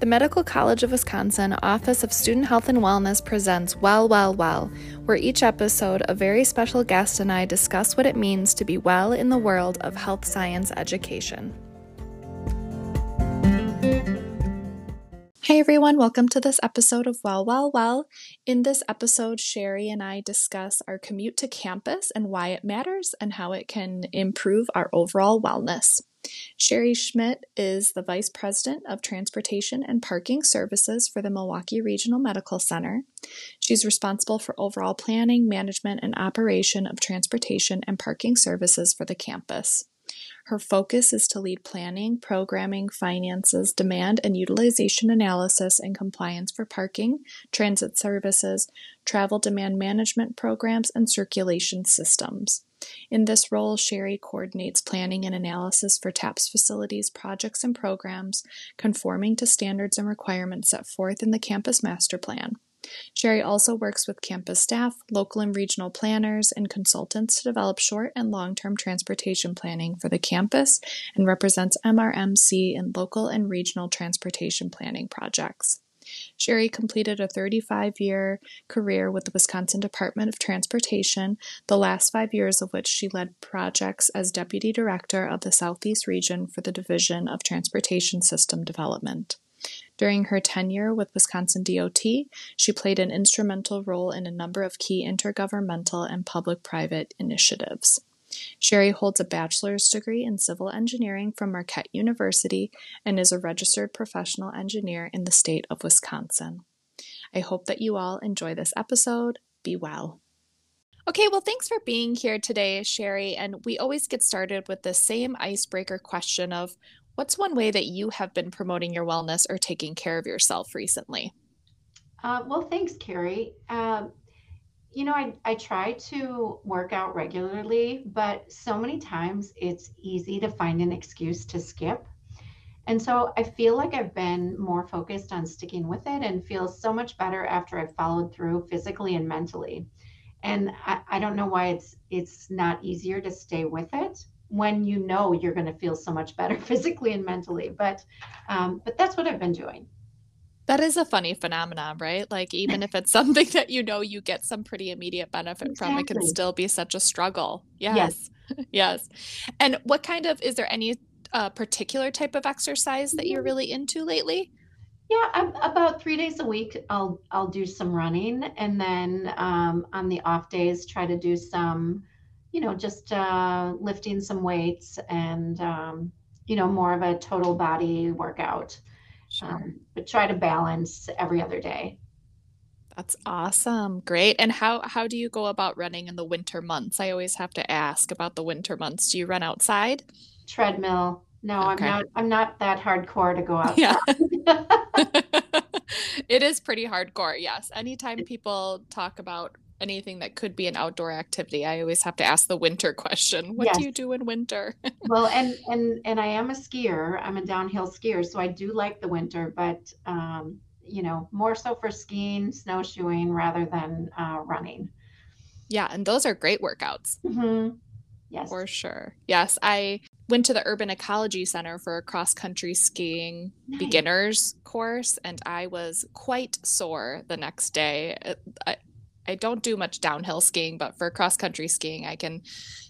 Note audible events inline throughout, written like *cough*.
The Medical College of Wisconsin Office of Student Health and Wellness presents Well, Well, Well, where each episode a very special guest and I discuss what it means to be well in the world of health science education. Hey everyone, welcome to this episode of Well, Well, Well. In this episode, Sherry and I discuss our commute to campus and why it matters and how it can improve our overall wellness. Sherry Schmidt is the Vice President of Transportation and Parking Services for the Milwaukee Regional Medical Center. She's responsible for overall planning, management, and operation of transportation and parking services for the campus. Her focus is to lead planning, programming, finances, demand and utilization analysis and compliance for parking, transit services, travel demand management programs, and circulation systems. In this role, Sherry coordinates planning and analysis for TAPS facilities, projects, and programs conforming to standards and requirements set forth in the campus master plan. Sherry also works with campus staff, local and regional planners, and consultants to develop short and long term transportation planning for the campus and represents MRMC in local and regional transportation planning projects. Sherry completed a 35 year career with the Wisconsin Department of Transportation, the last five years of which she led projects as Deputy Director of the Southeast Region for the Division of Transportation System Development. During her tenure with Wisconsin DOT, she played an instrumental role in a number of key intergovernmental and public private initiatives. Sherry holds a bachelor's degree in civil engineering from Marquette University and is a registered professional engineer in the state of Wisconsin. I hope that you all enjoy this episode. Be well. Okay, well, thanks for being here today, Sherry. And we always get started with the same icebreaker question of What's one way that you have been promoting your wellness or taking care of yourself recently? Uh, well, thanks, Carrie. Um, you know, I, I try to work out regularly, but so many times it's easy to find an excuse to skip. And so I feel like I've been more focused on sticking with it and feel so much better after I've followed through physically and mentally. And I, I don't know why it's it's not easier to stay with it when you know you're going to feel so much better *laughs* physically and mentally. But um, but that's what I've been doing. That is a funny phenomenon, right? Like even if it's *laughs* something that you know you get some pretty immediate benefit exactly. from, it can still be such a struggle. Yes. Yes. *laughs* yes. And what kind of is there any uh, particular type of exercise that you're really into lately? Yeah, I'm, about three days a week, I'll I'll do some running, and then um, on the off days, try to do some you know, just uh, lifting some weights and, um, you know, more of a total body workout. Sure. Um, but try to balance every other day. That's awesome. Great. And how how do you go about running in the winter months? I always have to ask about the winter months. Do you run outside? Treadmill. No, okay. I'm not I'm not that hardcore to go *laughs* outside. Yeah. *laughs* *laughs* it is pretty hardcore. Yes. Anytime people talk about anything that could be an outdoor activity i always have to ask the winter *laughs* question what yes. do you do in winter *laughs* well and and and i am a skier i'm a downhill skier so i do like the winter but um you know more so for skiing snowshoeing rather than uh, running yeah and those are great workouts mm-hmm. yes for sure yes i went to the urban ecology center for a cross country skiing nice. beginners course and i was quite sore the next day I, I don't do much downhill skiing, but for cross country skiing, I can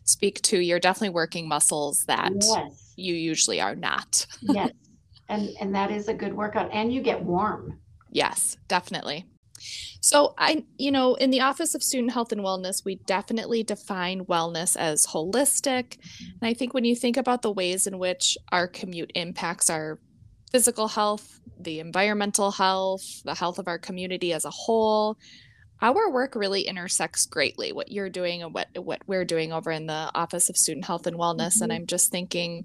speak to you're definitely working muscles that yes. you usually are not. yes. *laughs* And and that is a good workout and you get warm. Yes, definitely. So I you know, in the Office of Student Health and Wellness, we definitely define wellness as holistic. And I think when you think about the ways in which our commute impacts our physical health, the environmental health, the health of our community as a whole, our work really intersects greatly what you're doing and what what we're doing over in the office of student health and wellness mm-hmm. and i'm just thinking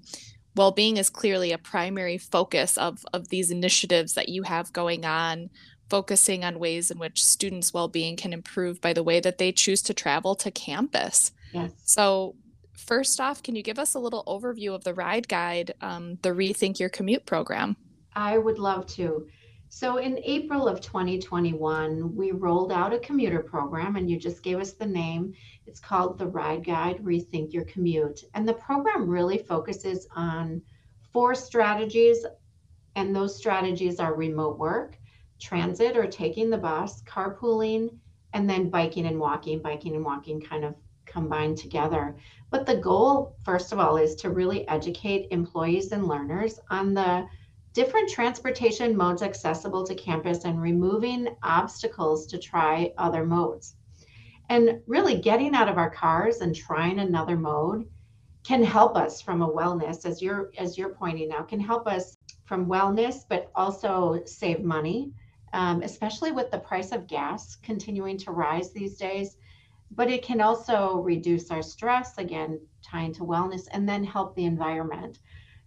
well-being is clearly a primary focus of of these initiatives that you have going on focusing on ways in which students well-being can improve by the way that they choose to travel to campus yes. so first off can you give us a little overview of the ride guide um, the rethink your commute program i would love to so in April of 2021, we rolled out a commuter program, and you just gave us the name. It's called the Ride Guide Rethink Your Commute. And the program really focuses on four strategies And those strategies are remote work, transit or taking the bus, carpooling, and then biking and walking, biking and walking kind of combined together. But the goal, first of all, is to really educate employees and learners on the different transportation modes accessible to campus and removing obstacles to try other modes. And really getting out of our cars and trying another mode can help us from a wellness as you're as you're pointing out can help us from wellness but also save money um, especially with the price of gas continuing to rise these days but it can also reduce our stress again tying to wellness and then help the environment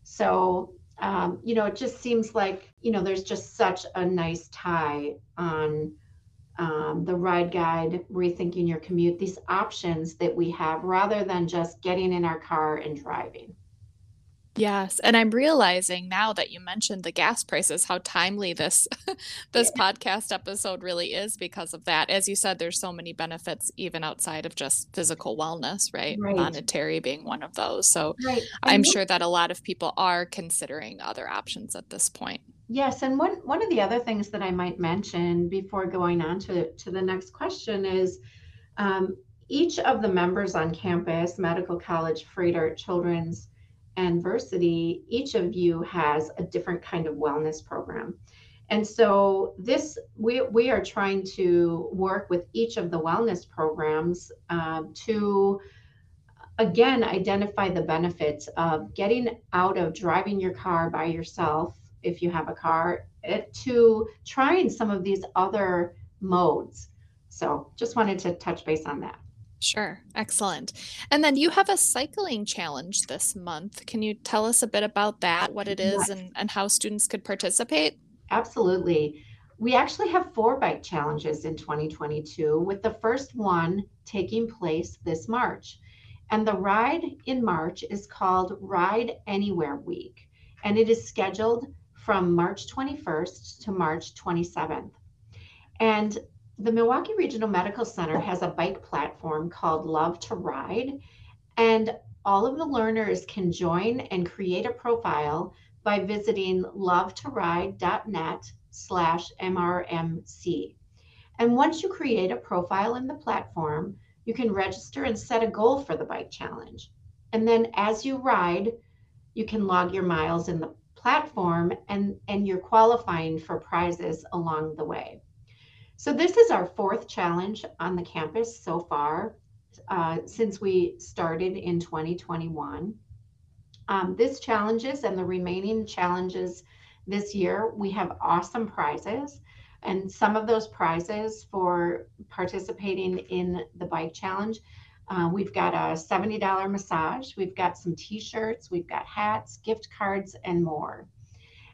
so um, you know it just seems like you know there's just such a nice tie on um, the ride guide rethinking your commute these options that we have rather than just getting in our car and driving Yes, and I'm realizing now that you mentioned the gas prices, how timely this *laughs* this yeah. podcast episode really is because of that. As you said, there's so many benefits even outside of just physical wellness, right? right Monetary being one of those. So right I'm sure that a lot of people are considering other options at this point. Yes, and one one of the other things that I might mention before going on to to the next question is um, each of the members on campus, Medical College, Froedtert, Children's, and Versiti, each of you has a different kind of wellness program. And so this we we are trying to work with each of the wellness programs um, to again identify the benefits of getting out of driving your car by yourself if you have a car eh, to trying some of these other modes so just wanted to touch base on that Sure, excellent. And then you have a cycling challenge this month. Can you tell us a bit about that, what it is, and, and how students could participate? absolutely we actually have four bike challenges in 2022 with the first one taking place this march and the ride in march is called ride anywhere week and it is scheduled from march 21st to march 27th and the Milwaukee Regional Medical Center has a bike platform called Love to Ride, and all of the learners can join and create a profile by visiting lovetoride.net slash MRMC. And once you create a profile in the platform, you can register and set a goal for the bike challenge. And then as you ride, you can log your miles in the platform and, and you're qualifying for prizes along the way. So this is our fourth challenge on the campus so far uh, since we started in 2021. Um, this challenges and the remaining challenges this year, we have awesome prizes. And some of those prizes for participating in the bike challenge, uh, we've got a $70 massage, we've got some t shirts, we've got hats, gift cards, and more.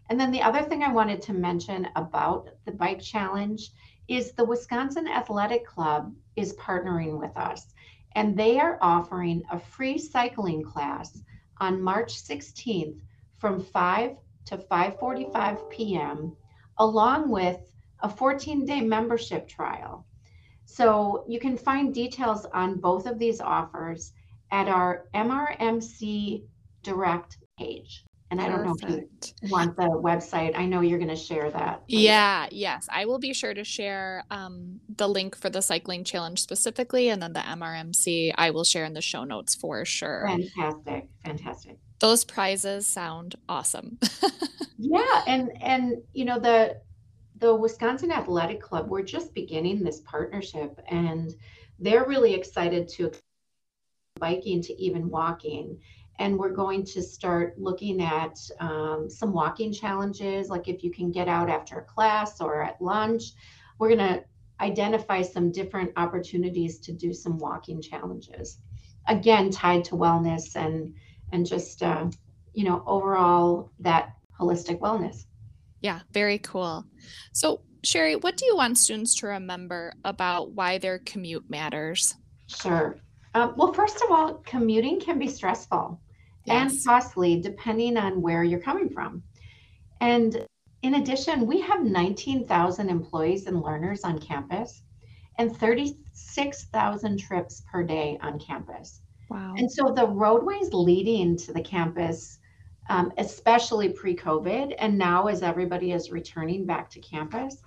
And then the other thing I wanted to mention about the bike challenge is the Wisconsin Athletic Club is partnering with us and they are offering a free cycling class on March 16th from 5 to 5:45 p.m. along with a 14-day membership trial. So you can find details on both of these offers at our MRMC Direct page. And I don't know if you want the website. I know you're going to share that. Yeah, yes. I will be sure to share um, the link for the cycling challenge specifically, and then the MRMC I will share in the show notes for sure. Fantastic. Fantastic. Those prizes sound awesome. *laughs* Yeah, and and you know the the Wisconsin Athletic Club, we're just beginning this partnership and they're really excited to biking to even walking. And we're going to start looking at um, some walking challenges, like if you can get out after class or at lunch. We're going to identify some different opportunities to do some walking challenges. Again, tied to wellness and and just uh, you know overall that holistic wellness. Yeah, very cool. So, Sherry, what do you want students to remember about why their commute matters? Sure. Um, well, first of all, commuting can be stressful and Yes. costly depending on where you're coming from. And in addition, we have 19,000 employees and learners on campus and 36,000 trips per day on campus. Wow. And so the roadways leading to the campus um, especially pre-COVID, and now as everybody is returning back to campus,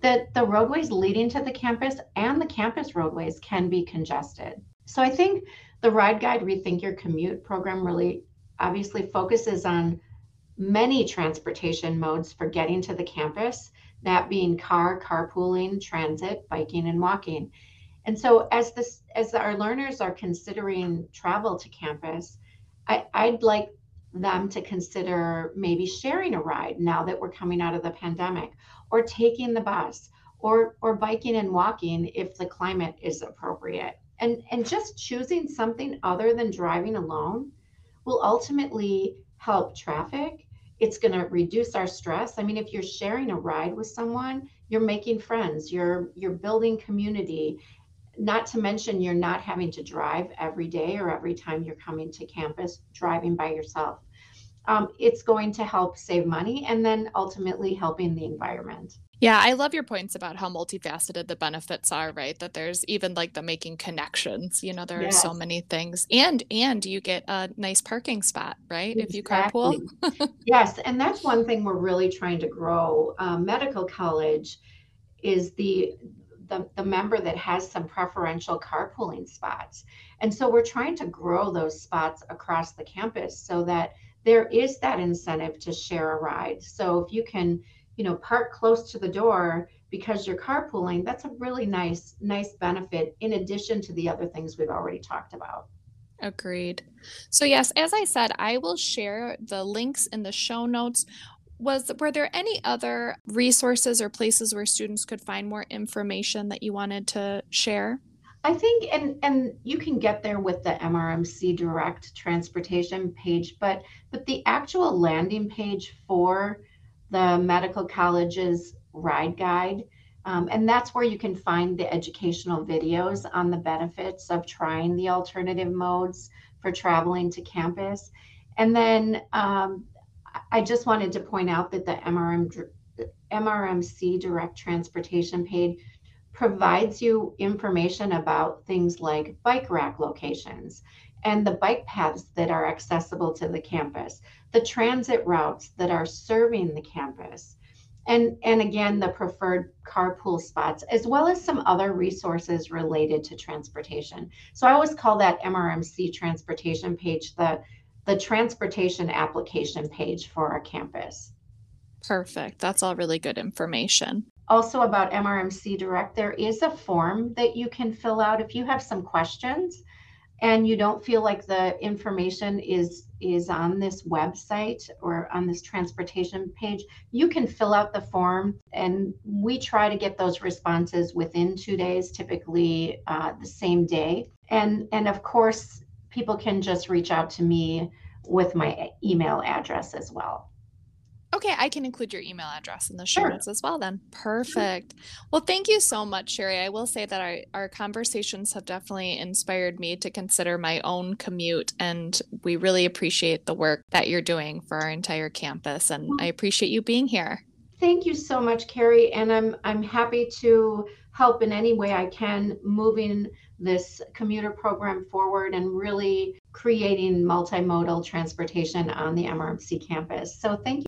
that the roadways leading to the campus and the campus roadways can be congested. So I think the Ride Guide Rethink Your Commute program really obviously focuses on many transportation modes for getting to the campus, that being car, carpooling, transit, biking, and walking. And so as this as our learners are considering travel to campus, I, I'd like them to consider maybe sharing a ride now that we're coming out of the pandemic, or taking the bus, or or biking and walking if the climate is appropriate. And and just choosing something other than driving alone will ultimately help traffic. It's going to reduce our stress. I mean, if you're sharing a ride with someone, you're making friends, you're you're building community. Not to mention you're not having to drive every day or every time you're coming to campus driving by yourself. Um, it's going to help save money and then ultimately helping the environment. Yeah, I love your points about how multifaceted the benefits are, right? That there's even like the making connections, you know, there are so many things. And and you get a nice parking spot, right? If you carpool. Yes, and that's one thing we're really trying to grow. Um, medical college is the, the the member that has some preferential carpooling spots, and so we're trying to grow those spots across the campus so that there is that incentive to share a ride. So if you can, you know, park close to the door because you're carpooling, that's a really nice nice benefit in addition to the other things we've already talked about. Agreed. So yes, as I said, I will share the links in the show notes. Was were there any other resources or places where students could find more information that you wanted to share? I think, and and you can get there with the MRMC Direct Transportation page, but but the actual landing page for the medical college's ride guide, um, and that's where you can find the educational videos on the benefits of trying the alternative modes for traveling to campus. And then um, I just wanted to point out that the MRM, MRMC Direct Transportation page provides you information about things like bike rack locations and the bike paths that are accessible to the campus, the transit routes that are serving the campus, and, and again, the preferred carpool spots, as well as some other resources related to transportation. So I always call that MRMC transportation page the, the transportation application page for our campus. Perfect. That's all really good information. also about MRMC Direct, there is a form that you can fill out if you have some questions and you don't feel like the information is is on this website or on this transportation page, you can fill out the form and we try to get those responses within two days, typically uh, the same day. And and of course, people can just reach out to me with my email address as well. Okay, I can include your email address in the show Sure. notes as well then. Sure. Perfect. Well, thank you so much, Sherry. I will say that our, our conversations have definitely inspired me to consider my own commute, and we really appreciate the work that you're doing for our entire campus. And hmm. I appreciate you being here. Thank you so much, Carrie, and I'm I'm happy to help in any way I can moving this commuter program forward and really creating multimodal transportation on the MRMC campus. So thank you.